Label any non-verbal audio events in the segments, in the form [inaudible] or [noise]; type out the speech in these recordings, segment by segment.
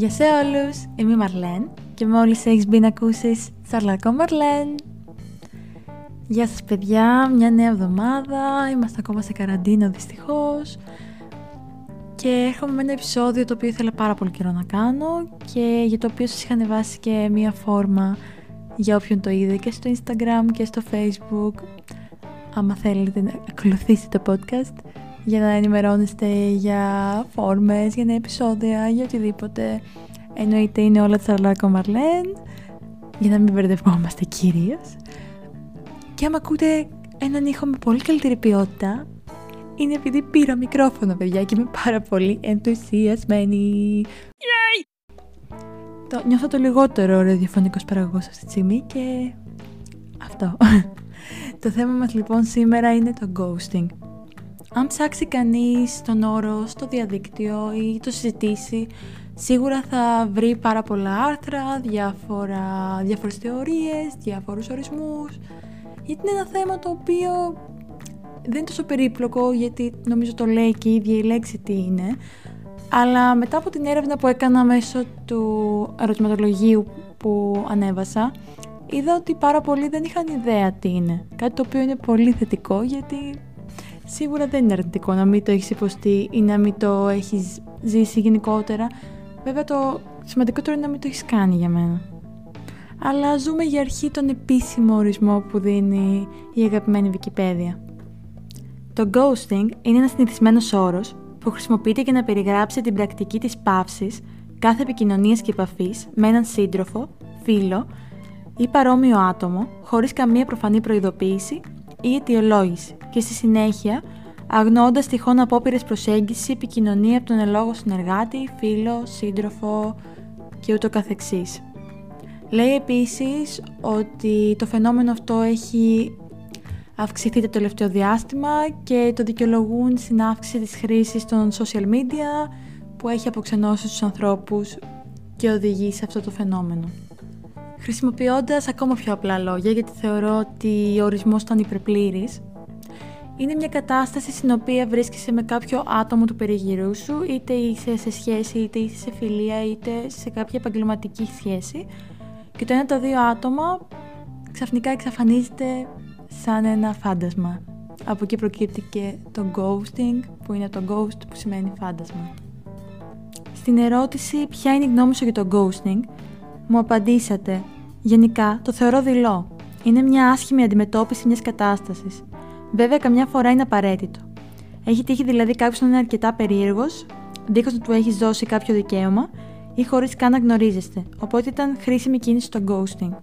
Γεια σε όλους, είμαι η Μαρλέν και μόλις έχεις μπει να ακούσεις Σαρλακό Μαρλέν. Γεια σας παιδιά, μια νέα εβδομάδα, είμαστε ακόμα σε καραντίνα δυστυχώς. Και έρχομαι με ένα επεισόδιο το οποίο ήθελα πάρα πολύ καιρό να κάνω και για το οποίο σας είχα ανεβάσει και μία φόρμα για όποιον το είδε και στο Instagram και στο Facebook. Άμα θέλετε να ακολουθήσετε το podcast για να ενημερώνεστε για φόρμες, για νέα επεισόδια, για οτιδήποτε. Εννοείται είναι όλα τσαρλάκο Μαρλέν, για να μην μπερδευόμαστε κυρίως. Και άμα ακούτε έναν ήχο με πολύ καλύτερη ποιότητα, είναι επειδή πήρα μικρόφωνο, παιδιά, και είμαι πάρα πολύ ενθουσιασμένη. Yay! Το, νιώθω το λιγότερο ραδιοφωνικός παραγωγός αυτή τη στιγμή και αυτό. [laughs] το θέμα μας λοιπόν σήμερα είναι το ghosting αν ψάξει κανείς τον όρο στο διαδίκτυο ή το συζητήσει, σίγουρα θα βρει πάρα πολλά άρθρα, διάφορα, διάφορες θεωρίες, διάφορους ορισμούς, γιατί είναι ένα θέμα το οποίο δεν είναι τόσο περίπλοκο, γιατί νομίζω το λέει και η ίδια η λέξη τι είναι, αλλά μετά από την έρευνα που έκανα μέσω του ερωτηματολογίου που ανέβασα, είδα ότι πάρα πολλοί δεν είχαν ιδέα τι είναι. Κάτι το οποίο είναι πολύ θετικό γιατί σίγουρα δεν είναι αρνητικό να μην το έχεις υποστεί ή να μην το έχεις ζήσει γενικότερα. Βέβαια το σημαντικότερο είναι να μην το έχεις κάνει για μένα. Αλλά ζούμε για αρχή τον επίσημο ορισμό που δίνει η αγαπημένη Wikipedia. Το ghosting είναι ένας συνηθισμένος όρος που χρησιμοποιείται για να περιγράψει την πρακτική της παύσης κάθε επικοινωνίας και επαφής με έναν σύντροφο, φίλο ή παρόμοιο άτομο χωρίς καμία προφανή προειδοποίηση ή αιτιολόγηση και στη συνέχεια αγνώντας τυχόν απόπειρες προσέγγιση, επικοινωνία από τον ελόγο συνεργάτη, φίλο, σύντροφο και ούτω καθεξής. Λέει επίσης ότι το φαινόμενο αυτό έχει αυξηθεί το τελευταίο διάστημα και το δικαιολογούν στην αύξηση της χρήσης των social media που έχει αποξενώσει τους ανθρώπους και οδηγεί σε αυτό το φαινόμενο. Χρησιμοποιώντας ακόμα πιο απλά λόγια, γιατί θεωρώ ότι ο ορισμός ήταν υπερπλήρης, είναι μια κατάσταση στην οποία βρίσκεσαι με κάποιο άτομο του περιγυρού σου, είτε είσαι σε σχέση, είτε είσαι σε φιλία, είτε σε κάποια επαγγελματική σχέση και το ένα τα δύο άτομα ξαφνικά εξαφανίζεται σαν ένα φάντασμα. Από εκεί προκύπτει και το ghosting, που είναι το ghost που σημαίνει φάντασμα. Στην ερώτηση ποια είναι η γνώμη σου για το ghosting, μου απαντήσατε «Γενικά το θεωρώ δειλό. Είναι μια άσχημη αντιμετώπιση μιας κατάστασης. Βέβαια, καμιά φορά είναι απαραίτητο. Έχει τύχει δηλαδή κάποιος να είναι αρκετά περίεργος, δίχως να του έχει δώσει κάποιο δικαίωμα ή χωρίς καν να γνωρίζεστε, οπότε ήταν χρήσιμη κίνηση το ghosting.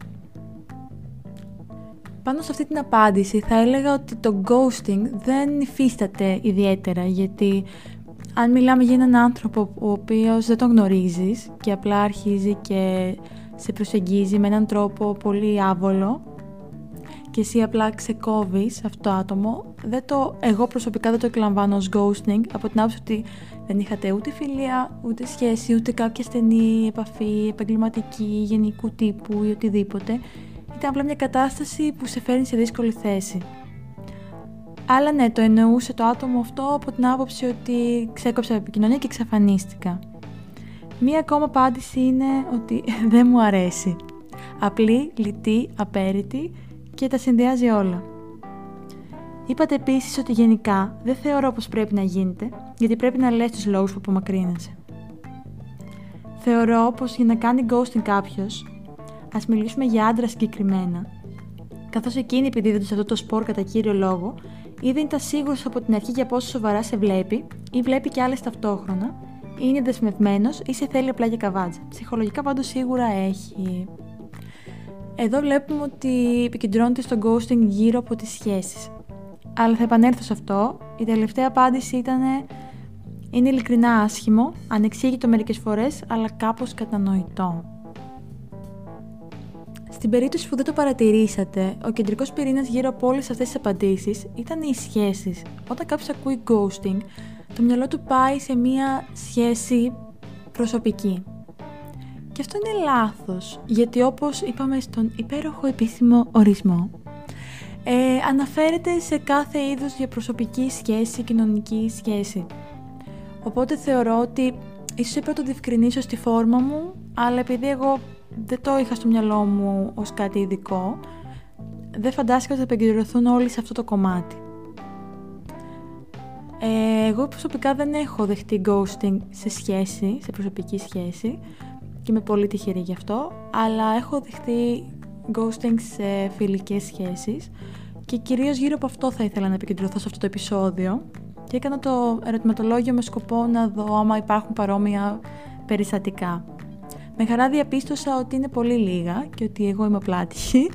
Πάνω σε αυτή την απάντηση θα έλεγα ότι το ghosting δεν υφίσταται ιδιαίτερα γιατί αν μιλάμε για έναν άνθρωπο ο οποίος δεν τον γνωρίζεις και απλά αρχίζει και σε προσεγγίζει με έναν τρόπο πολύ άβολο και εσύ απλά ξεκόβεις αυτό το άτομο, δεν το, εγώ προσωπικά δεν το εκλαμβάνω ως ghosting από την άποψη ότι δεν είχατε ούτε φιλία, ούτε σχέση, ούτε κάποια στενή επαφή, επαγγελματική, γενικού τύπου ή οτιδήποτε. Ήταν απλά μια κατάσταση που σε φέρνει σε δύσκολη θέση. Αλλά ναι, το εννοούσε το άτομο αυτό από την άποψη ότι ξέκοψα επικοινωνία και εξαφανίστηκα. Μία ακόμα απάντηση είναι ότι [laughs] δεν μου αρέσει. Απλή, λιτή, απέριτη και τα συνδυάζει όλα. Είπατε επίσης ότι γενικά δεν θεωρώ πως πρέπει να γίνεται, γιατί πρέπει να λες τους λόγους που απομακρύνεσαι. Θεωρώ πως για να κάνει ghosting κάποιος, ας μιλήσουμε για άντρα συγκεκριμένα, καθώς εκείνη επιδίδεται σε αυτό το σπορ κατά κύριο λόγο, ή δεν ήταν σίγουρος από την αρχή για πόσο σοβαρά σε βλέπει, ή βλέπει και άλλες ταυτόχρονα, ή είναι δεσμευμένος ή σε θέλει απλά για καβάτζα. Ψυχολογικά πάντως σίγουρα έχει εδώ βλέπουμε ότι επικεντρώνεται στο ghosting γύρω από τις σχέσεις. Αλλά θα επανέλθω σε αυτό. Η τελευταία απάντηση ήταν είναι ειλικρινά άσχημο, ανεξήγητο μερικές φορές, αλλά κάπως κατανοητό. Στην περίπτωση που δεν το παρατηρήσατε, ο κεντρικός πυρήνας γύρω από όλες αυτές τις απαντήσεις ήταν οι σχέσεις. Όταν κάποιος ακούει ghosting, το μυαλό του πάει σε μία σχέση προσωπική. Και αυτό είναι λάθος, γιατί όπως είπαμε στον υπέροχο επίσημο ορισμό, ε, αναφέρεται σε κάθε είδους για προσωπική σχέση, κοινωνική σχέση. Οπότε θεωρώ ότι ίσως έπρεπε να το διευκρινίσω στη φόρμα μου, αλλά επειδή εγώ δεν το είχα στο μυαλό μου ως κάτι ειδικό, δεν φαντάστηκα ότι θα επικεντρωθούν όλοι σε αυτό το κομμάτι. Ε, εγώ προσωπικά δεν έχω δεχτεί ghosting σε σχέση, σε προσωπική σχέση και είμαι πολύ τυχερή γι' αυτό, αλλά έχω δεχτεί ghosting σε φιλικές σχέσεις και κυρίως γύρω από αυτό θα ήθελα να επικεντρωθώ σε αυτό το επεισόδιο και έκανα το ερωτηματολόγιο με σκοπό να δω άμα υπάρχουν παρόμοια περιστατικά. Με χαρά διαπίστωσα ότι είναι πολύ λίγα και ότι εγώ είμαι πλάτυχη,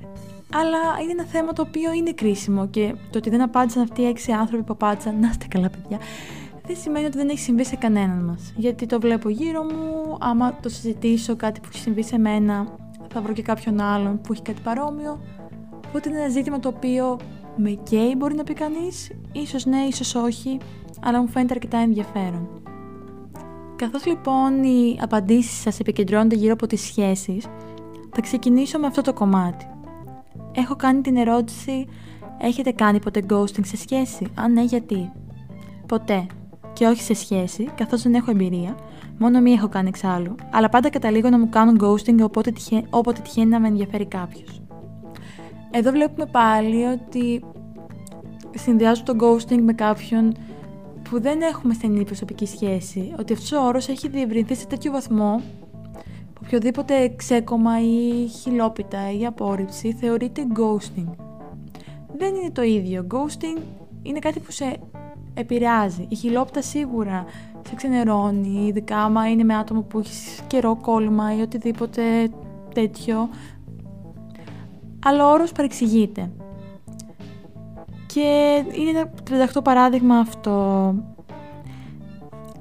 [laughs] αλλά είναι ένα θέμα το οποίο είναι κρίσιμο και το ότι δεν απάντησαν αυτοί οι έξι άνθρωποι που απάντησαν, να είστε καλά παιδιά, δεν σημαίνει ότι δεν έχει συμβεί σε κανέναν μας. Γιατί το βλέπω γύρω μου, άμα το συζητήσω κάτι που έχει συμβεί σε μένα, θα βρω και κάποιον άλλον που έχει κάτι παρόμοιο. Οπότε είναι ένα ζήτημα το οποίο με καίει μπορεί να πει κανείς, ίσως ναι, ίσως όχι, αλλά μου φαίνεται αρκετά ενδιαφέρον. Καθώς λοιπόν οι απαντήσεις σας επικεντρώνονται γύρω από τις σχέσεις, θα ξεκινήσω με αυτό το κομμάτι. Έχω κάνει την ερώτηση, έχετε κάνει ποτέ ghosting σε σχέση, αν ναι γιατί; Ποτέ. Και όχι σε σχέση, καθώς δεν έχω εμπειρία, μόνο μία έχω κάνει εξάλλου, αλλά πάντα καταλήγω να μου κάνουν ghosting όποτε, όποτε τυχαίνει να με ενδιαφέρει κάποιος. Εδώ βλέπουμε πάλι ότι συνδυάζω το ghosting με κάποιον που δεν έχουμε στενή προσωπική σχέση, ότι αυτός ο όρος έχει διευρυνθεί σε τέτοιο βαθμό που οποιοδήποτε ξέκομα ή χιλόπιτα ή απόρριψη θεωρείται ghosting. Δεν είναι το ίδιο. Ghosting είναι κάτι που σε επηρεάζει. Η χιλόπιτα σίγουρα σε ξενερώνει, ειδικά άμα είναι με άτομο που έχεις καιρό κόλλημα ή οτιδήποτε τέτοιο αλλά ο όρος παρεξηγείται. Και είναι ένα 38 παράδειγμα αυτό.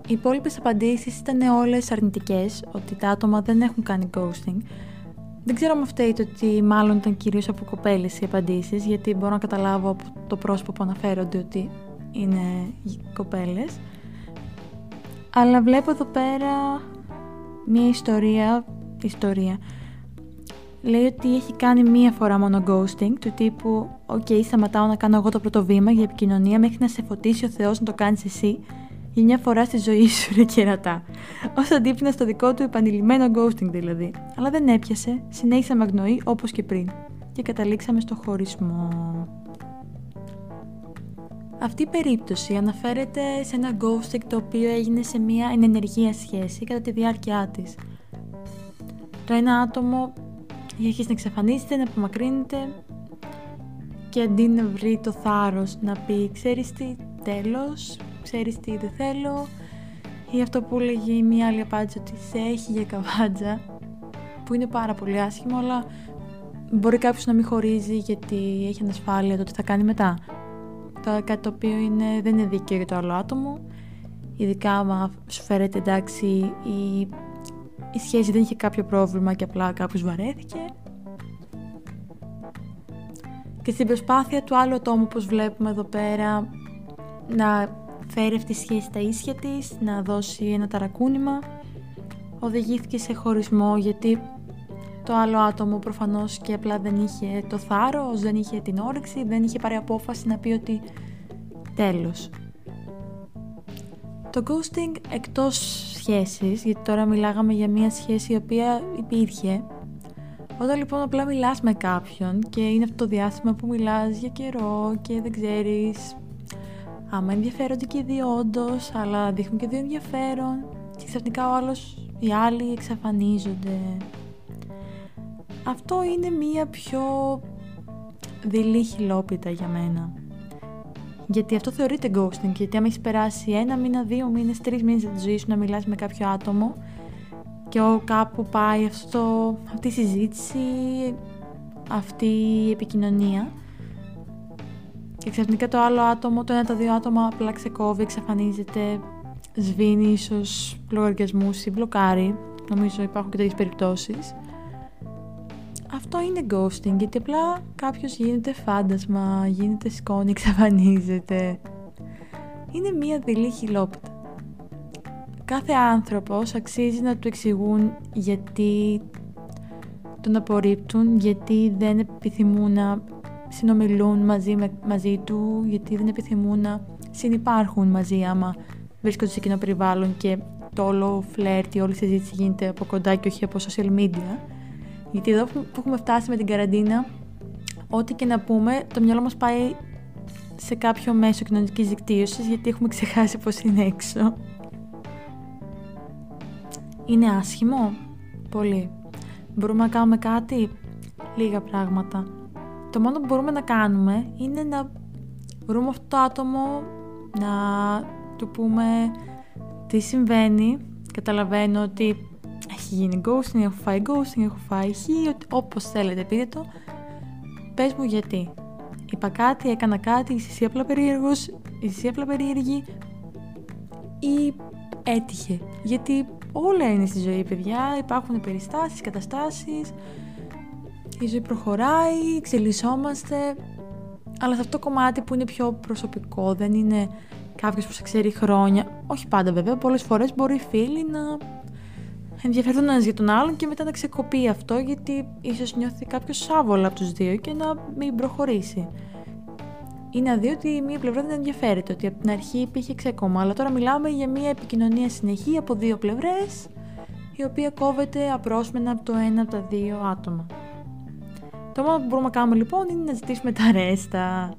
Οι υπόλοιπες απαντήσεις ήταν όλες αρνητικές, ότι τα άτομα δεν έχουν κάνει ghosting. Δεν ξέρω αν φταίει το ότι μάλλον ήταν κυρίως από κοπέλες οι απαντήσεις, γιατί μπορώ να καταλάβω από το πρόσωπο που αναφέρονται ότι είναι κοπέλες. Αλλά βλέπω εδώ πέρα μία ιστορία, ιστορία λέει ότι έχει κάνει μία φορά μόνο ghosting, του τύπου «OK, okay, σταματάω να κάνω εγώ το πρώτο βήμα για επικοινωνία μέχρι να σε φωτίσει ο Θεός να το κάνεις εσύ» για μια φορά στη ζωή σου ρε κερατά. Ως αντίποινα στο δικό του επανειλημμένο ghosting δηλαδή. Αλλά δεν έπιασε, συνέχισε να με αγνοεί όπως και πριν. Και καταλήξαμε στο χωρισμό. Αυτή η περίπτωση αναφέρεται σε ένα ghosting το οποίο έγινε σε μια ενεργεία σχέση κατά τη διάρκεια της. Το ένα άτομο έχει αρχίσει να εξαφανίζεται, να απομακρύνεται και αντί να βρει το θάρρος να πει ξέρεις τι, τέλος, ξέρεις τι δεν θέλω ή αυτό που έλεγε μία άλλη απάντηση ότι σε έχει για καβάτζα που είναι πάρα πολύ άσχημο αλλά μπορεί κάποιος να μην χωρίζει γιατί έχει ανασφάλεια το τι θα κάνει μετά. Το κάτι το οποίο είναι, δεν είναι δίκαιο για το άλλο άτομο ειδικά άμα σου φέρεται εντάξει η η σχέση δεν είχε κάποιο πρόβλημα και απλά κάποιος βαρέθηκε. Και στην προσπάθεια του άλλου ατόμου, όπως βλέπουμε εδώ πέρα, να φέρει αυτή τη σχέση στα ίσια της, να δώσει ένα ταρακούνημα, οδηγήθηκε σε χωρισμό γιατί το άλλο άτομο προφανώς και απλά δεν είχε το θάρρος, δεν είχε την όρεξη, δεν είχε πάρει απόφαση να πει ότι τέλος. Το ghosting εκτός σχέσης, γιατί τώρα μιλάγαμε για μια σχέση η οποία υπήρχε, όταν λοιπόν απλά μιλάς με κάποιον και είναι αυτό το διάστημα που μιλάς για καιρό και δεν ξέρεις άμα ενδιαφέρονται και οι δύο όντως, αλλά δείχνουν και δύο ενδιαφέρον και ξαφνικά ο άλλος, οι άλλοι εξαφανίζονται. Αυτό είναι μία πιο δειλή χιλόπιτα για μένα. Γιατί αυτό θεωρείται ghosting. Γιατί άμα έχεις περάσει ένα μήνα, δύο μήνες, τρεις μήνες από της ζωής σου να μιλάς με κάποιο άτομο και κάπου πάει αυτό, αυτή η συζήτηση, αυτή η επικοινωνία και ξαφνικά το άλλο άτομο, το ένα τα δύο άτομα απλά ξεκόβει, εξαφανίζεται, σβήνει ίσως λογαριασμούς ή μπλοκάρει. Νομίζω υπάρχουν και τέτοιες περιπτώσεις αυτό είναι ghosting γιατί απλά κάποιος γίνεται φάντασμα, γίνεται σκόνη, [laughs] εξαφανίζεται. Είναι μία δειλή χιλόπιτα. Κάθε άνθρωπος αξίζει να του εξηγούν γιατί τον απορρίπτουν, γιατί δεν επιθυμούν να συνομιλούν μαζί, με, μαζί του, γιατί δεν επιθυμούν να συνυπάρχουν μαζί άμα βρίσκονται σε κοινό περιβάλλον και το όλο φλερτ, η όλη συζήτηση γίνεται από κοντά και όχι από social media. Γιατί εδώ που έχουμε φτάσει με την καραντίνα, ό,τι και να πούμε, το μυαλό μας πάει σε κάποιο μέσο κοινωνικής δικτύωσης γιατί έχουμε ξεχάσει πώς είναι έξω. Είναι άσχημο; Πολύ. Μπορούμε να κάνουμε κάτι; Λίγα πράγματα. Το μόνο που μπορούμε να κάνουμε είναι να βρούμε αυτό το άτομο, να του πούμε τι συμβαίνει. Καταλαβαίνω ότι έχει γίνει ghosting, έχω φάει ghosting, έχω φάει χ, όπως θέλετε πείτε το. Πες μου γιατί. Είπα κάτι, έκανα κάτι, είσαι εσύ απλά περίεργος, είσαι εσύ απλά περίεργη ή έτυχε. Γιατί όλα είναι στη ζωή, παιδιά. Υπάρχουν περιστάσεις, καταστάσεις. Η ζωή προχωράει, εξελισσόμαστε. Αλλά σε αυτό το κομμάτι που είναι πιο προσωπικό, δεν είναι κάποιος που σε ξέρει χρόνια. Όχι πάντα βέβαια, πολλές φορές μπορεί οι φίλοι να ενδιαφερθούν ένα για τον άλλον και μετά να ξεκοπεί αυτό γιατί ίσως νιώθει κάποιος άβολα από τους δύο και να μην προχωρήσει. Ή να δει ότι η μία πλευρά δεν ενδιαφέρεται, ότι από την αρχή υπήρχε ξεκόμμα. Αλλά τώρα μιλάμε για μια επικοινωνία συνεχή από δύο πλευρές, η οποία κόβεται απρόσμενα από το ένα από τα δύο άτομα. Το μόνο που μπορούμε να κάνουμε λοιπόν είναι να ζητήσουμε τα ρέστα.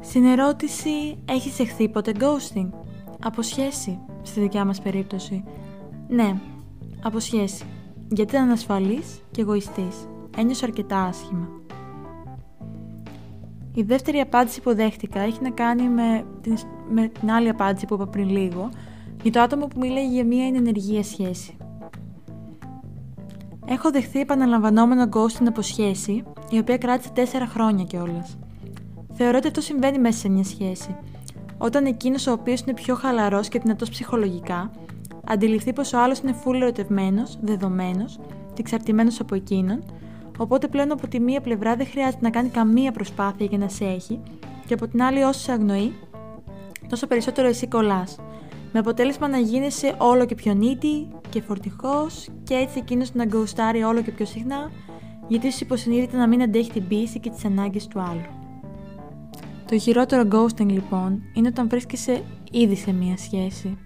Στην ερώτηση «Έχεις εχθεί ποτέ ghosting» Από σχέση, στη δικιά μας περίπτωση. Ναι, από σχέση. Γιατί ήταν ασφαλής και εγωιστής. Ένιωσα αρκετά άσχημα. Η δεύτερη απάντηση που δέχτηκα έχει να κάνει με την, με την άλλη απάντηση που είπα πριν λίγο, για το άτομο που μίλαγε για μια ενεργεία σχέση. Έχω δεχθεί επαναλαμβανόμενο ghosting από σχέση, η οποία κράτησε 4 χρόνια κιόλας. Θεωρώ ότι αυτό συμβαίνει μέσα σε μια σχέση. Όταν εκείνος ο οποίος είναι πιο χαλαρός και δυνατός ψυχολογικά, αντιληφθεί πως ο άλλος είναι φούλε ερωτευμένος, δεδομένος και εξαρτημένο από εκείνον, οπότε πλέον από τη μία πλευρά δεν χρειάζεται να κάνει καμία προσπάθεια για να σε έχει, και από την άλλη, όσο σε αγνοεί, τόσο περισσότερο εσύ κολλάς. Με αποτέλεσμα να γίνεσαι όλο και πιο νίτη και φορτηγός, και έτσι εκείνος να γκοστάρει όλο και πιο συχνά, γιατί σου υποσυνείδητα να μην αντέχει την πίεση και τις ανάγκες του άλλου. Το χειρότερο ghosting λοιπόν είναι όταν βρίσκεσαι ήδη σε μία σχέση.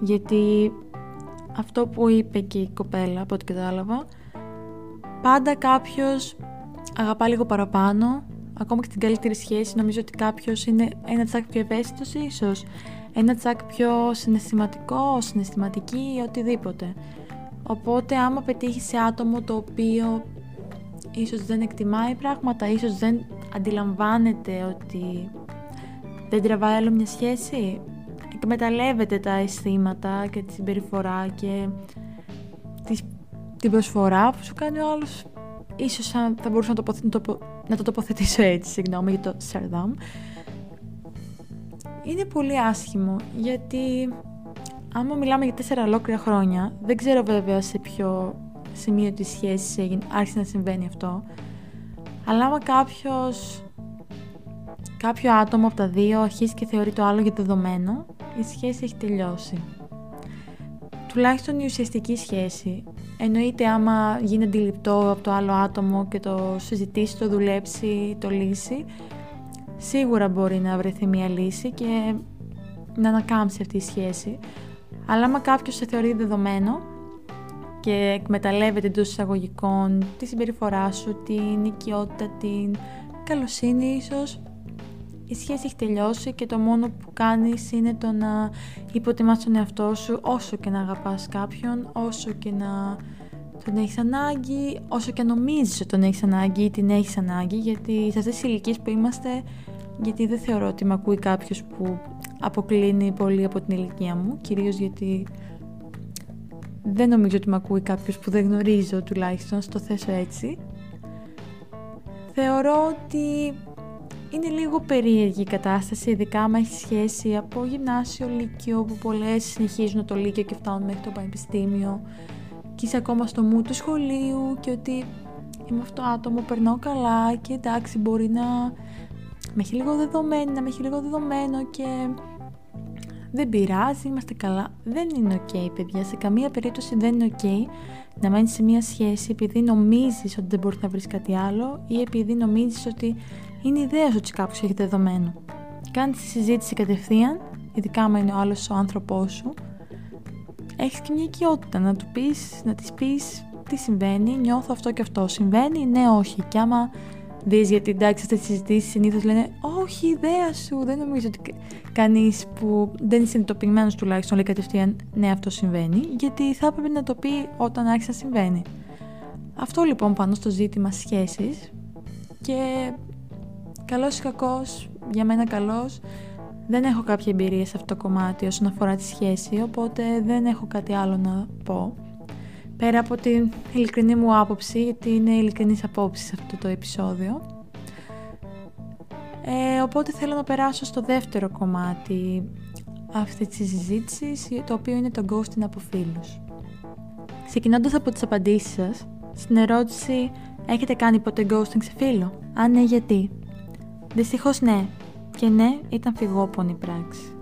Γιατί αυτό που είπε και η κοπέλα από ό,τι κατάλαβα, πάντα κάποιος αγαπά λίγο παραπάνω, ακόμα και στην καλύτερη σχέση νομίζω ότι κάποιος είναι ένα τσάκ πιο ευαίσθητος ίσως, ένα τσάκ πιο συναισθηματικό, συναισθηματική ή οτιδήποτε. Οπότε άμα πετύχεις σε άτομο το οποίο ίσως δεν εκτιμάει πράγματα, ίσως δεν αντιλαμβάνεται ότι δεν τραβάει άλλο μια σχέση, εκμεταλλεύεται τα αισθήματα και τη συμπεριφορά και την προσφορά που σου κάνει ο άλλος ίσως θα μπορούσα να, το, να το τοποθετήσω έτσι, συγγνώμη για το Σαρδάμ. Είναι πολύ άσχημο γιατί άμα μιλάμε για τέσσερα ολόκληρα χρόνια, δεν ξέρω βέβαια σε ποιο σημείο της σχέσης άρχισε να συμβαίνει αυτό, αλλά άμα κάποιος κάποιο άτομο από τα δύο αρχίσει και θεωρεί το άλλο για δεδομένο, η σχέση έχει τελειώσει. Τουλάχιστον η ουσιαστική σχέση. Εννοείται άμα γίνει αντιληπτό από το άλλο άτομο και το συζητήσει, το δουλέψει, το λύσει, σίγουρα μπορεί να βρεθεί μια λύση και να ανακάμψει αυτή η σχέση. Αλλά άμα κάποιος σε θεωρεί δεδομένο και εκμεταλλεύεται εντός εισαγωγικών τη συμπεριφορά σου, την οικειότητα, την καλοσύνη ίσως, η σχέση έχει τελειώσει και το μόνο που κάνεις είναι το να υποτιμάς τον εαυτό σου όσο και να αγαπάς κάποιον, όσο και να τον έχεις ανάγκη, όσο και νομίζεις ότι τον έχεις ανάγκη ή την έχεις ανάγκη, γιατί σε αυτές τις ηλικίες που είμαστε, γιατί δεν θεωρώ ότι με ακούει κάποιος που αποκλίνει πολύ από την ηλικία μου, κυρίως γιατί δεν νομίζω ότι με ακούει κάποιος που δεν γνωρίζω τουλάχιστον, στο θέσω έτσι. Θεωρώ ότι είναι λίγο περίεργη η κατάσταση, ειδικά άμα έχει σχέση από γυμνάσιο, λύκειο, που πολλές συνεχίζουν το λύκειο και φτάνουν μέχρι το πανεπιστήμιο και είσαι ακόμα στο μου του σχολείου και ότι είμαι αυτό το άτομο, περνάω καλά και εντάξει μπορεί να με έχει λίγο δεδομένη, να με έχει λίγο δεδομένο και δεν πειράζει, είμαστε καλά. Δεν είναι ok, παιδιά. Σε καμία περίπτωση δεν είναι ok να μένεις σε μια σχέση επειδή νομίζεις ότι δεν μπορεί να βρεις κάτι άλλο ή επειδή νομίζεις ότι είναι ιδέας ότι κάπως έχει δεδομένο. κάνεις τη συζήτηση κατευθείαν, ειδικά άμα είναι ο άλλος ο άνθρωπός σου, έχεις και μια οικειότητα να του πεις, να της πεις τι συμβαίνει, νιώθω αυτό και αυτό, συμβαίνει, ναι, όχι. Και άμα δεις, γιατί εντάξει, αυτές τις συζητήσεις συνήθως λένε όχι, ιδέα σου, δεν νομίζω ότι κανείς που δεν είναι συνειδητοποιημένος τουλάχιστον λέει κατευθείαν ναι, αυτό συμβαίνει, γιατί θα έπρεπε να το πει όταν άρχισε να συμβαίνει. Αυτό λοιπόν πάνω στο ζήτημα σχέσης και καλός ή κακός, για μένα καλός, δεν έχω κάποια εμπειρία σε αυτό το κομμάτι όσον αφορά τη σχέση, οπότε δεν έχω κάτι άλλο να πω. Πέρα από την ειλικρινή μου άποψη, γιατί είναι ειλικρινής απόψης σε αυτό το επεισόδιο. Ε, οπότε θέλω να περάσω στο δεύτερο κομμάτι αυτής της συζήτησης, το οποίο είναι το ghosting από φίλους. Ξεκινώντας από τις απαντήσεις σας, στην ερώτηση «Έχετε κάνει ποτέ ghosting σε φίλο» Αν ναι, γιατί; Δυστυχώς ναι. Και ναι, ήταν φυγόπονη πράξη.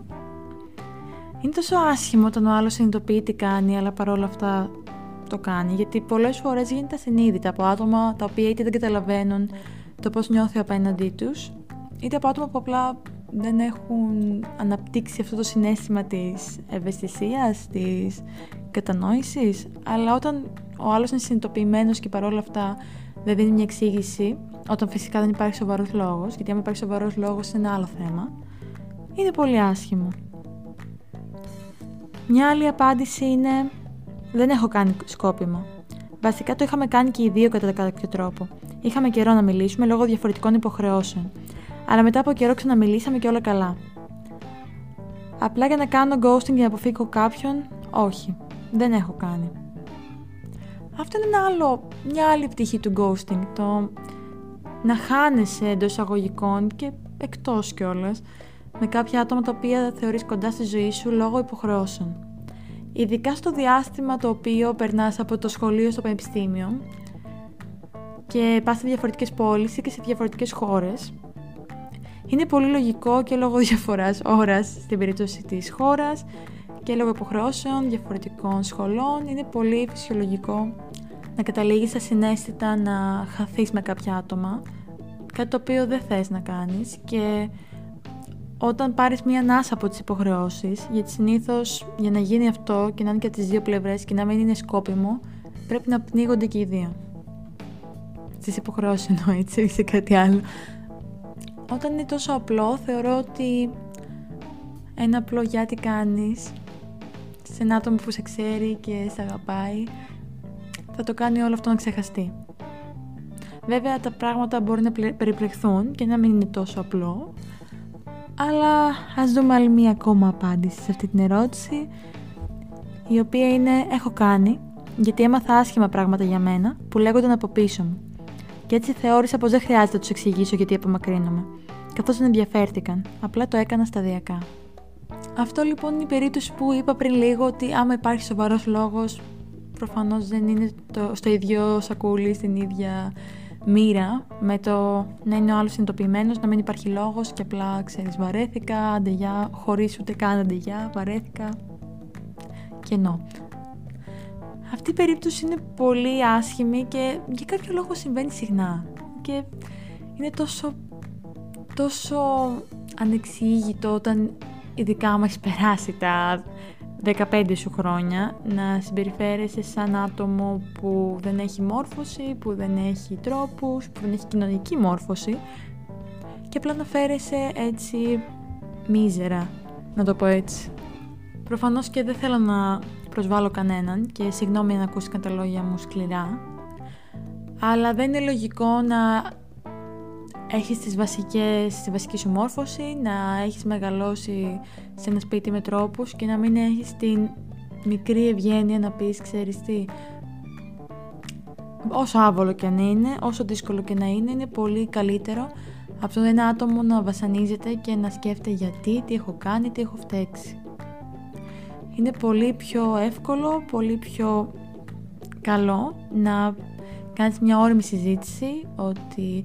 Είναι τόσο άσχημο όταν ο άλλος συνειδητοποιεί τι κάνει, αλλά παρόλα αυτά το κάνει. Γιατί πολλές φορές γίνεται ασυνείδητα από άτομα τα οποία είτε δεν καταλαβαίνουν το πώς νιώθει απέναντί τους, είτε από άτομα που απλά δεν έχουν αναπτύξει αυτό το συνέστημα της ευαισθησίας, της κατανόησης, αλλά όταν ο άλλος είναι συνειδητοποιημένος και παρόλα αυτά δεν δίνει μια εξήγηση, όταν φυσικά δεν υπάρχει σοβαρός λόγος, γιατί αν υπάρχει σοβαρός λόγος είναι ένα άλλο θέμα, είναι πολύ άσχημο. Μια άλλη απάντηση είναι δεν έχω κάνει σκόπιμο. Βασικά το είχαμε κάνει και οι δύο κατά κάποιο τρόπο. Είχαμε καιρό να μιλήσουμε λόγω διαφορετικών υποχρεώσεων. Αλλά μετά από καιρό ξαναμιλήσαμε και όλα καλά. Απλά για να κάνω ghosting και να αποφύγω κάποιον, όχι. Δεν έχω κάνει. Αυτό είναι ένα άλλο, μια άλλη πτυχή του ghosting. Το να χάνεσαι εντός εισαγωγικών και εκτός κιόλας με κάποια άτομα τα οποία θεωρείς κοντά στη ζωή σου λόγω υποχρεώσεων. Ειδικά στο διάστημα το οποίο περνάς από το σχολείο στο πανεπιστήμιο και πας σε διαφορετικές πόλεις και σε διαφορετικές χώρες, είναι πολύ λογικό και λόγω διαφοράς ώρας στην περίπτωση της χώρας και λόγω υποχρεώσεων, διαφορετικών σχολών, είναι πολύ φυσιολογικό να καταλήγεις στα συνέστητα να χαθείς με κάποια άτομα, κάτι το οποίο δεν θες να κάνεις και όταν πάρεις μία ανάσα από τις υποχρεώσεις, γιατί συνήθως για να γίνει αυτό και να είναι και τις δύο πλευρές και να μην είναι σκόπιμο, πρέπει να πνίγονται και οι δύο. Στις υποχρεώσεις εννοώ έτσι, σε κάτι άλλο. Όταν είναι τόσο απλό, θεωρώ ότι ένα απλό γιατί κάνεις σε ένα άτομο που σε ξέρει και σε αγαπάει, θα το κάνει όλο αυτό να ξεχαστεί. Βέβαια τα πράγματα μπορεί να περιπλεχθούν και να μην είναι τόσο απλό, αλλά ας δούμε άλλη μία ακόμα απάντηση σε αυτή την ερώτηση, η οποία είναι «Έχω κάνει, γιατί έμαθα άσχημα πράγματα για μένα που λέγονταν από πίσω μου. Και έτσι θεώρησα πως δεν χρειάζεται να τους εξηγήσω γιατί απομακρύνομαι. Καθώς δεν ενδιαφέρθηκαν, απλά το έκανα σταδιακά». Αυτό λοιπόν είναι η περίπτωση που είπα πριν λίγο ότι άμα υπάρχει σοβαρός λόγος προφανώς δεν είναι το, στο ίδιο σακούλι, στην ίδια μοίρα με το να είναι ο άλλος συνειδητοποιημένος, να μην υπάρχει λόγος και απλά ξέρεις βαρέθηκα, αντεγιά, χωρίς ούτε καν αντεγιά, βαρέθηκα κενό. Αυτή η περίπτωση είναι πολύ άσχημη και για κάποιο λόγο συμβαίνει συχνά και είναι τόσο, τόσο ανεξήγητο όταν ειδικά άμα έχει περάσει τα 15 σου χρόνια να συμπεριφέρεσαι σαν άτομο που δεν έχει μόρφωση, που δεν έχει τρόπους, που δεν έχει κοινωνική μόρφωση και απλά να φέρεσαι έτσι μίζερα, να το πω έτσι. Προφανώς και δεν θέλω να προσβάλλω κανέναν και συγγνώμη αν ακούστηκαν τα λόγια μου σκληρά, αλλά δεν είναι λογικό να έχεις τις βασικές, τη βασική σου μόρφωση, να έχεις μεγαλώσει σε ένα σπίτι με τρόπους και να μην έχεις την μικρή ευγένεια να πεις, ξέρεις τι, όσο άβολο και αν είναι, όσο δύσκολο και να είναι, είναι πολύ καλύτερο από το ένα άτομο να βασανίζεται και να σκέφτεται γιατί, τι έχω κάνει, τι έχω φταίξει. Είναι πολύ πιο εύκολο, πολύ πιο καλό να κάνεις μια όρημη συζήτηση ότι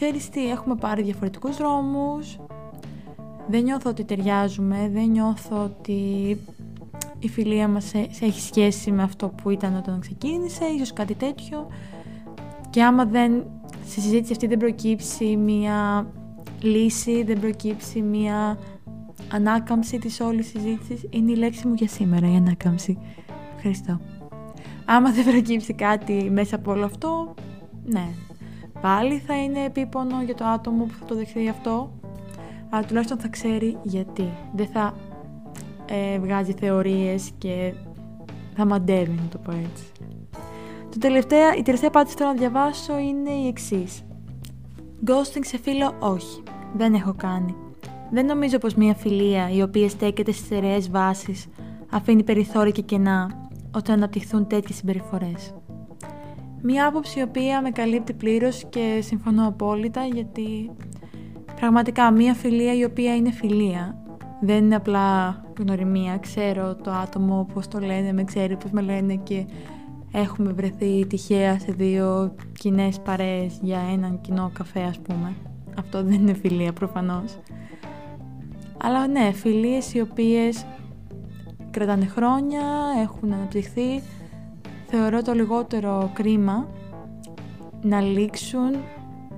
ξέρεις τι, έχουμε πάρει διαφορετικούς δρόμους, δεν νιώθω ότι ταιριάζουμε, δεν νιώθω ότι η φιλία μας έχει σχέση με αυτό που ήταν όταν ξεκίνησε, ίσως κάτι τέτοιο. Και άμα δεν, στη συζήτηση αυτή δεν προκύψει μια λύση, δεν προκύψει μια ανάκαμψη της όλης συζήτησης. Είναι η λέξη μου για σήμερα, η ανάκαμψη. Ευχαριστώ. Άμα δεν προκύψει κάτι μέσα από όλο αυτό, ναι. Πάλι θα είναι επίπονο για το άτομο που θα το δεχθεί αυτό, αλλά τουλάχιστον θα ξέρει γιατί. Δεν θα ε, βγάζει θεωρίες και θα μαντεύει, να το πω έτσι. Το τελευταία, η τελευταία απάντηση που θέλω να διαβάσω είναι η εξής. Ghosting σε φίλο όχι. Δεν έχω κάνει. Δεν νομίζω πως μια φιλία η οποία στέκεται στις στερεές βάσεις αφήνει περιθώρια και κενά όταν αναπτυχθούν τέτοιες συμπεριφορές. Μια άποψη η οποία με καλύπτει πλήρως και συμφωνώ απόλυτα γιατί πραγματικά μια φιλία η οποία είναι φιλία δεν είναι απλά γνωριμία, ξέρω το άτομο πώς το λένε, με ξέρει πώς με λένε και έχουμε βρεθεί τυχαία σε δύο κοινές παρέες για έναν κοινό καφέ ας πούμε. Αυτό δεν είναι φιλία προφανώς. Αλλά ναι, φιλίες οι οποίες κρατάνε χρόνια, έχουν αναπτυχθεί. Θεωρώ το λιγότερο κρίμα να λήξουν,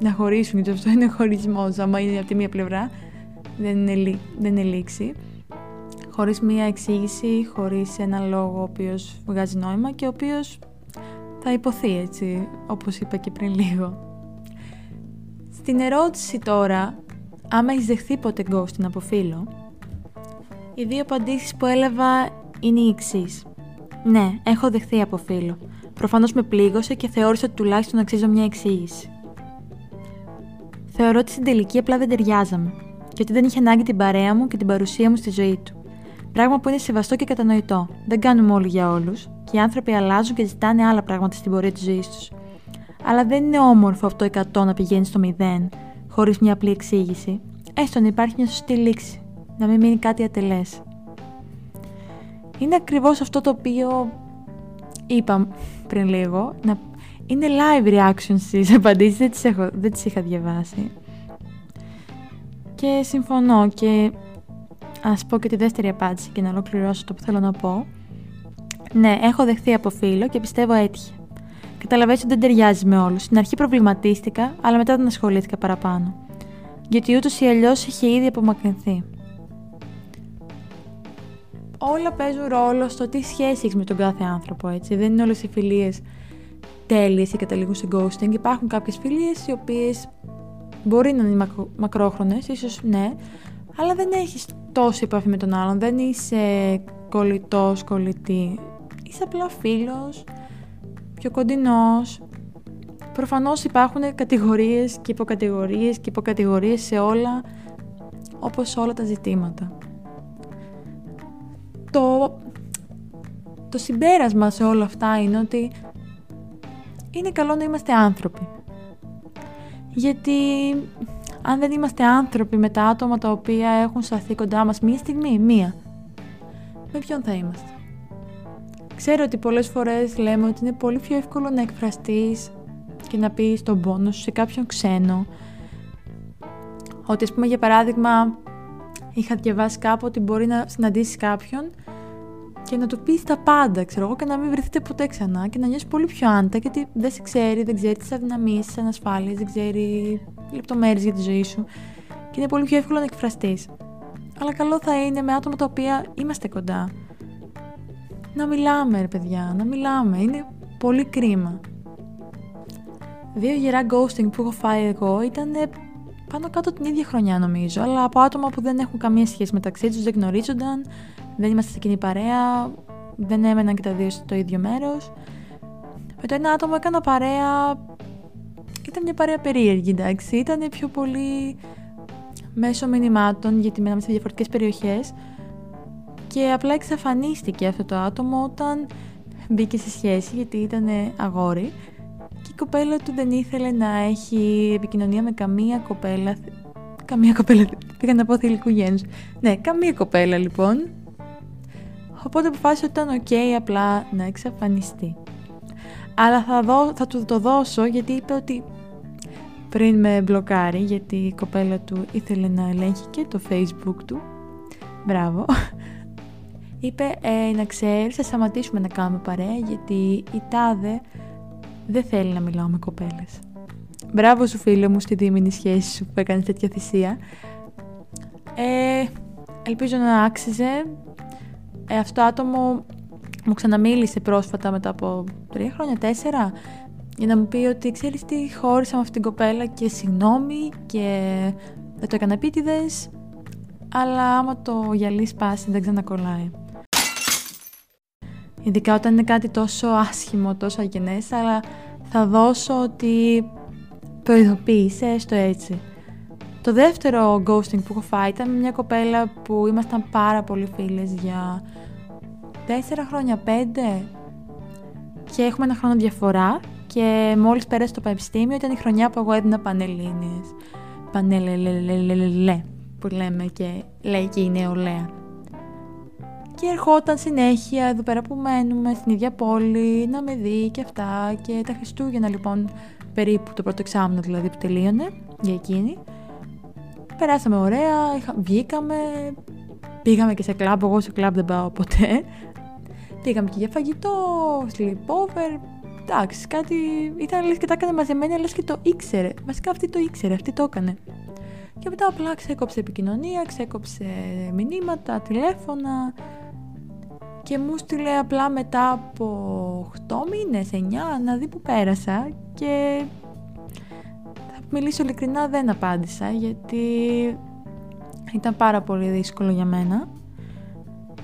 να χωρίσουν, γιατί αυτό είναι χωρισμός, άμα είναι από τη μία πλευρά, δεν είναι, δεν είναι λήξη. Χωρίς μία εξήγηση, χωρίς ένα λόγο ο οποίος βγάζει νόημα και ο οποίος θα υποθεί έτσι, όπως είπα και πριν λίγο. Στην ερώτηση τώρα, άμα έχεις δεχθεί ποτέ ghosting από φίλο, οι δύο απαντήσεις που έλαβα είναι οι εξής. Ναι, έχω δεχθεί από φίλο. Προφανώς με πλήγωσε και θεώρησα ότι τουλάχιστον αξίζω μια εξήγηση. Θεωρώ ότι στην τελική απλά δεν ταιριάζαμε και ότι δεν είχε ανάγκη την παρέα μου και την παρουσία μου στη ζωή του. Πράγμα που είναι σεβαστό και κατανοητό. Δεν κάνουμε όλοι για όλους και οι άνθρωποι αλλάζουν και ζητάνε άλλα πράγματα στην πορεία της ζωής τους. Αλλά δεν είναι όμορφο αυτό 100 να πηγαίνεις στο 0 χωρίς μια απλή εξήγηση. Έστω να υπάρχει μια σωστή λήξη να μην μείνει κάτι ατελές. Είναι ακριβώς αυτό το οποίο είπα πριν λίγο, να... είναι live reactions στις [laughs] απαντήσεις, δεν τις, έχω, δεν τις είχα διαβάσει. Και συμφωνώ και ας πω και τη δεύτερη απάντηση και να ολοκληρώσω το που θέλω να πω. Ναι, έχω δεχθεί από φίλο και πιστεύω έτυχε. Καταλαβαίνω ότι δεν ταιριάζει με όλους. Στην αρχή προβληματίστηκα, αλλά μετά δεν ασχολήθηκα παραπάνω. Γιατί ούτως ή αλλιώς είχε ήδη απομακρυνθεί όλα παίζουν ρόλο στο τι σχέση έχεις με τον κάθε άνθρωπο, έτσι. Δεν είναι όλες οι φιλίες τέλειες ή καταλήγουν σε ghosting. Υπάρχουν κάποιες φιλίες οι οποίες μπορεί να είναι μακρο, μακρόχρονες, ίσως ναι, αλλά δεν έχεις τόση επαφή με τον άλλον. Δεν είσαι κολλητός, κολλητή. Είσαι απλά φίλος, πιο κοντινός. Προφανώς υπάρχουν κατηγορίες και υποκατηγορίες και υποκατηγορίες σε όλα, όπως όλα τα ζητήματα το, το συμπέρασμα σε όλα αυτά είναι ότι είναι καλό να είμαστε άνθρωποι. Γιατί αν δεν είμαστε άνθρωποι με τα άτομα τα οποία έχουν σταθεί κοντά μας μία στιγμή, μία, με ποιον θα είμαστε; Ξέρω ότι πολλές φορές λέμε ότι είναι πολύ πιο εύκολο να εκφραστείς και να πεις τον πόνο σου σε κάποιον ξένο. Ότι ας πούμε για παράδειγμα είχα διαβάσει κάπου ότι μπορεί να συναντήσεις κάποιον και να του πεις τα πάντα, ξέρω εγώ, και να μην βρεθείτε ποτέ ξανά και να νιώσεις πολύ πιο άντα γιατί δεν σε ξέρει, δεν ξέρει τις αδυναμίες, τις ανασφάλειες, δεν ξέρει λεπτομέρειες για τη ζωή σου και είναι πολύ πιο εύκολο να εκφραστείς. Αλλά καλό θα είναι με άτομα τα οποία είμαστε κοντά. Να μιλάμε, ρε παιδιά, να μιλάμε. Είναι πολύ κρίμα. Δύο γερά ghosting που έχω φάει εγώ ήταν πάνω κάτω την ίδια χρονιά νομίζω, αλλά από άτομα που δεν έχουν καμία σχέση μεταξύ τους, δεν γνωρίζονταν, δεν είμαστε σε κοινή παρέα, δεν έμεναν και τα δύο στο ίδιο μέρος. Με το ένα άτομο έκανα παρέα. Ήταν μια παρέα περίεργη, εντάξει. Ήταν πιο πολύ μέσω μηνυμάτων, γιατί μέναμε σε διαφορετικές περιοχές. Και απλά εξαφανίστηκε αυτό το άτομο όταν μπήκε σε σχέση, γιατί ήταν αγόρι. Και η κοπέλα του δεν ήθελε να έχει επικοινωνία με καμία κοπέλα. Καμία κοπέλα. Πήγα να πω θηλυκού γένου. Ναι, καμία κοπέλα λοιπόν. Οπότε αποφάσισε ότι ήταν ok απλά να εξαφανιστεί. Αλλά θα, δω, θα του το δώσω γιατί είπε ότι πριν με μπλοκάρει γιατί η κοπέλα του ήθελε να ελέγχει και το facebook του. Μπράβο. Είπε ε, να ξέρεις θα σταματήσουμε να κάνουμε παρέα γιατί η τάδε δεν θέλει να μιλάω με κοπέλες. μπράβο σου φίλε μου στη δίμηνη σχέση σου που έκανες τέτοια θυσία. Ε, ελπίζω να άξιζε. Ε, αυτό το άτομο μου ξαναμίλησε πρόσφατα μετά από τρία χρόνια, τέσσερα, για να μου πει ότι ξέρεις τι, χώρισα με αυτήν την κοπέλα και συγγνώμη και δεν το έκανα επίτηδες, αλλά άμα το γυαλί σπάσει δεν ξανακολλάει. Ειδικά όταν είναι κάτι τόσο άσχημο, τόσο αγενές, αλλά θα δώσω ότι προειδοποίησε έστω έτσι. Το δεύτερο ghosting που έχω φάει ήταν μια κοπέλα που ήμασταν πάρα πολύ φίλες για τέσσερα χρόνια, πέντε και έχουμε ένα χρόνο διαφορά και μόλις πέρασε το πανεπιστήμιο ήταν η χρονιά που εγώ έδινα πανελλήνιες. Πανελελελελελε που λέμε και λέει και η νεολαία. Και ερχόταν συνέχεια εδώ πέρα που μένουμε στην ίδια πόλη να με δει και αυτά και τα Χριστούγεννα λοιπόν περίπου το πρώτο εξάμεινο δηλαδή που τελείωνε για εκείνη. Περάσαμε ωραία, είχα, βγήκαμε, πήγαμε και σε κλαμπ, εγώ σε κλαμπ δεν πάω ποτέ. Πήγαμε και για φαγητό, sleepover, εντάξει, κάτι ήταν λες και τα έκανε μαζεμένα, λες και το ήξερε. Βασικά αυτή το ήξερε, αυτή το έκανε. Και μετά απλά ξέκοψε επικοινωνία, ξέκοψε μηνύματα, τηλέφωνα και μου στείλε απλά μετά από 8 μήνες, 9, να δει που πέρασα και θα μιλήσω ειλικρινά δεν απάντησα γιατί ήταν πάρα πολύ δύσκολο για μένα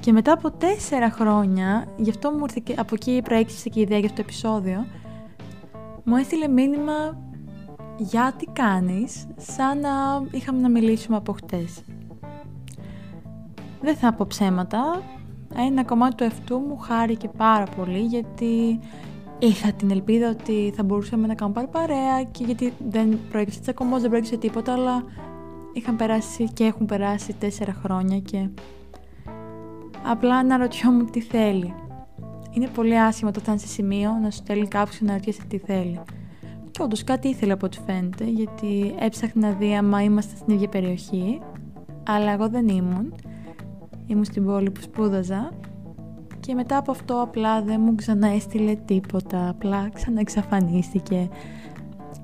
και μετά από τέσσερα χρόνια, γι' αυτό μου ήρθε και από εκεί προέκυψε και η ιδέα για αυτό το επεισόδιο, μου έστειλε μήνυμα «Για τι κάνεις» σαν να είχαμε να μιλήσουμε από χτες. Δεν θα πω ψέματα, ένα κομμάτι του εαυτού μου χάρηκε πάρα πολύ γιατί είχα την ελπίδα ότι θα μπορούσαμε να κάνουμε πάλι παρέα και γιατί δεν προέκυψε τσακωμός, δεν προέκυψε τίποτα αλλά είχαν περάσει και έχουν περάσει τέσσερα χρόνια και απλά αναρωτιόμουν τι θέλει. Είναι πολύ άσχημο το όταν σε σημείο να σου στέλνει κάποιος να ρωτήσει τι θέλει. Και όντως κάτι ήθελε από ό,τι φαίνεται, γιατί έψαχνε να δει άμα είμαστε στην ίδια περιοχή, αλλά εγώ δεν ήμουν. Ήμουν στην πόλη που σπούδαζα και μετά από αυτό απλά δεν μου ξαναέστειλε τίποτα, απλά ξαναεξαφανίστηκε.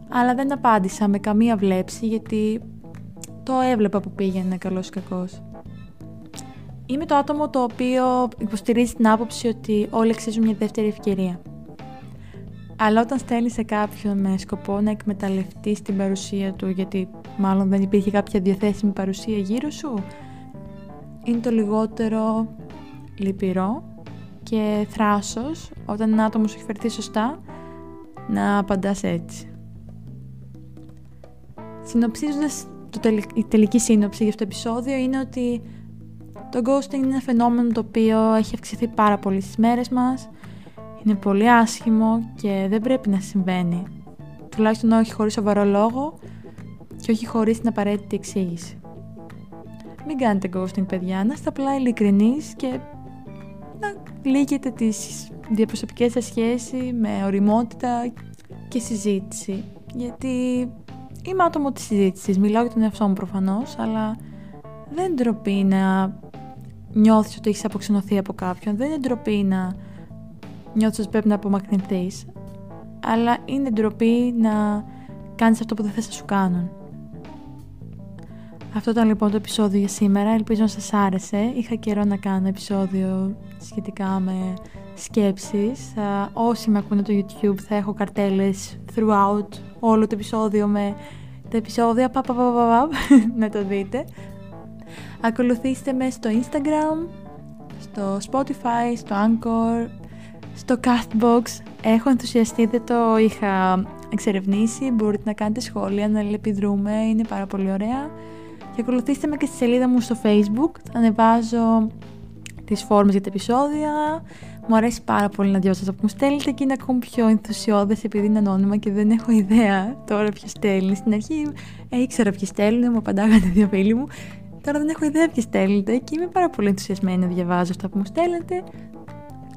Αλλά δεν απάντησα με καμία βλέψη γιατί το έβλεπα που πήγαινε καλός κακός. Είμαι το άτομο το οποίο υποστηρίζει την άποψη ότι όλοι αξίζουν μια δεύτερη ευκαιρία. Αλλά όταν στέλνει σε κάποιον με σκοπό να εκμεταλλευτείς την παρουσία του, γιατί μάλλον δεν υπήρχε κάποια διαθέσιμη παρουσία γύρω σου, είναι το λιγότερο λυπηρό και θράσος όταν ένα άτομο σου έχει φερθεί σωστά να απαντάς έτσι. Συνοψίζοντας, η τελική σύνοψη για αυτό το επεισόδιο είναι ότι το ghosting είναι ένα φαινόμενο το οποίο έχει αυξηθεί πάρα πολύ στις μέρες μας. Είναι πολύ άσχημο και δεν πρέπει να συμβαίνει. Τουλάχιστον όχι χωρίς σοβαρό λόγο και όχι χωρίς την απαραίτητη εξήγηση. Μην κάνετε ghosting παιδιά, να είστε απλά ειλικρινείς και να λύγετε τις διαπροσωπικές σας σχέσεις με οριμότητα και συζήτηση. Γιατί είμαι άτομο της συζήτησης, μιλάω για τον εαυτό μου προφανώς, αλλά δεν ντροπή να νιώθεις ότι έχεις αποξενωθεί από κάποιον. Δεν είναι ντροπή να νιώθεις ότι πρέπει να απομακρυνθείς. Αλλά είναι ντροπή να κάνεις αυτό που δεν θες να σου κάνουν. Αυτό ήταν λοιπόν το επεισόδιο για σήμερα. Ελπίζω να σας άρεσε. Είχα καιρό να κάνω επεισόδιο σχετικά με σκέψεις. Uh, όσοι με ακούνε το YouTube θα έχω καρτέλες throughout όλο το επεισόδιο με τα επεισόδια. Πα, πα, πα, πα, [laughs] να το δείτε. Ακολουθήστε με στο Instagram, στο Spotify, στο Anchor, στο Castbox. Έχω ενθουσιαστεί, δεν το είχα εξερευνήσει. Μπορείτε να κάνετε σχόλια, να επιδρούμε, είναι πάρα πολύ ωραία. Και ακολουθήστε με και στη σελίδα μου στο Facebook. Θα ανεβάζω τις φόρμες για τα επεισόδια. Μου αρέσει πάρα πολύ να διώσω που μου στέλνετε και είναι ακόμη πιο ενθουσιώδες επειδή είναι ανώνυμα και δεν έχω ιδέα τώρα ποιος στέλνει. Στην αρχή ε, ήξερα ποιοι στέλνουν, μου απαντάγανε δύο φίλοι μου. Τώρα δεν έχω ιδέα ποιοι στέλνετε και είμαι πάρα πολύ ενθουσιασμένη να διαβάζω αυτά που μου στέλνετε.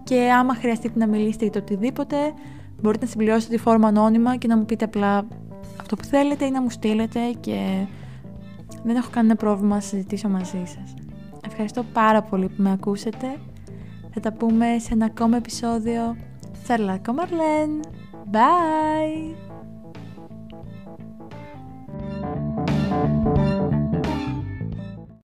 Και άμα χρειαστείτε να μιλήσετε για το οτιδήποτε, μπορείτε να συμπληρώσετε τη φόρμα ανώνυμα και να μου πείτε απλά αυτό που θέλετε ή να μου στείλετε και δεν έχω κανένα πρόβλημα να συζητήσω μαζί σας. Ευχαριστώ πάρα πολύ που με ακούσετε. Θα τα πούμε σε ένα ακόμα επεισόδιο. Τσαρλάκο Μαρλέν. Bye!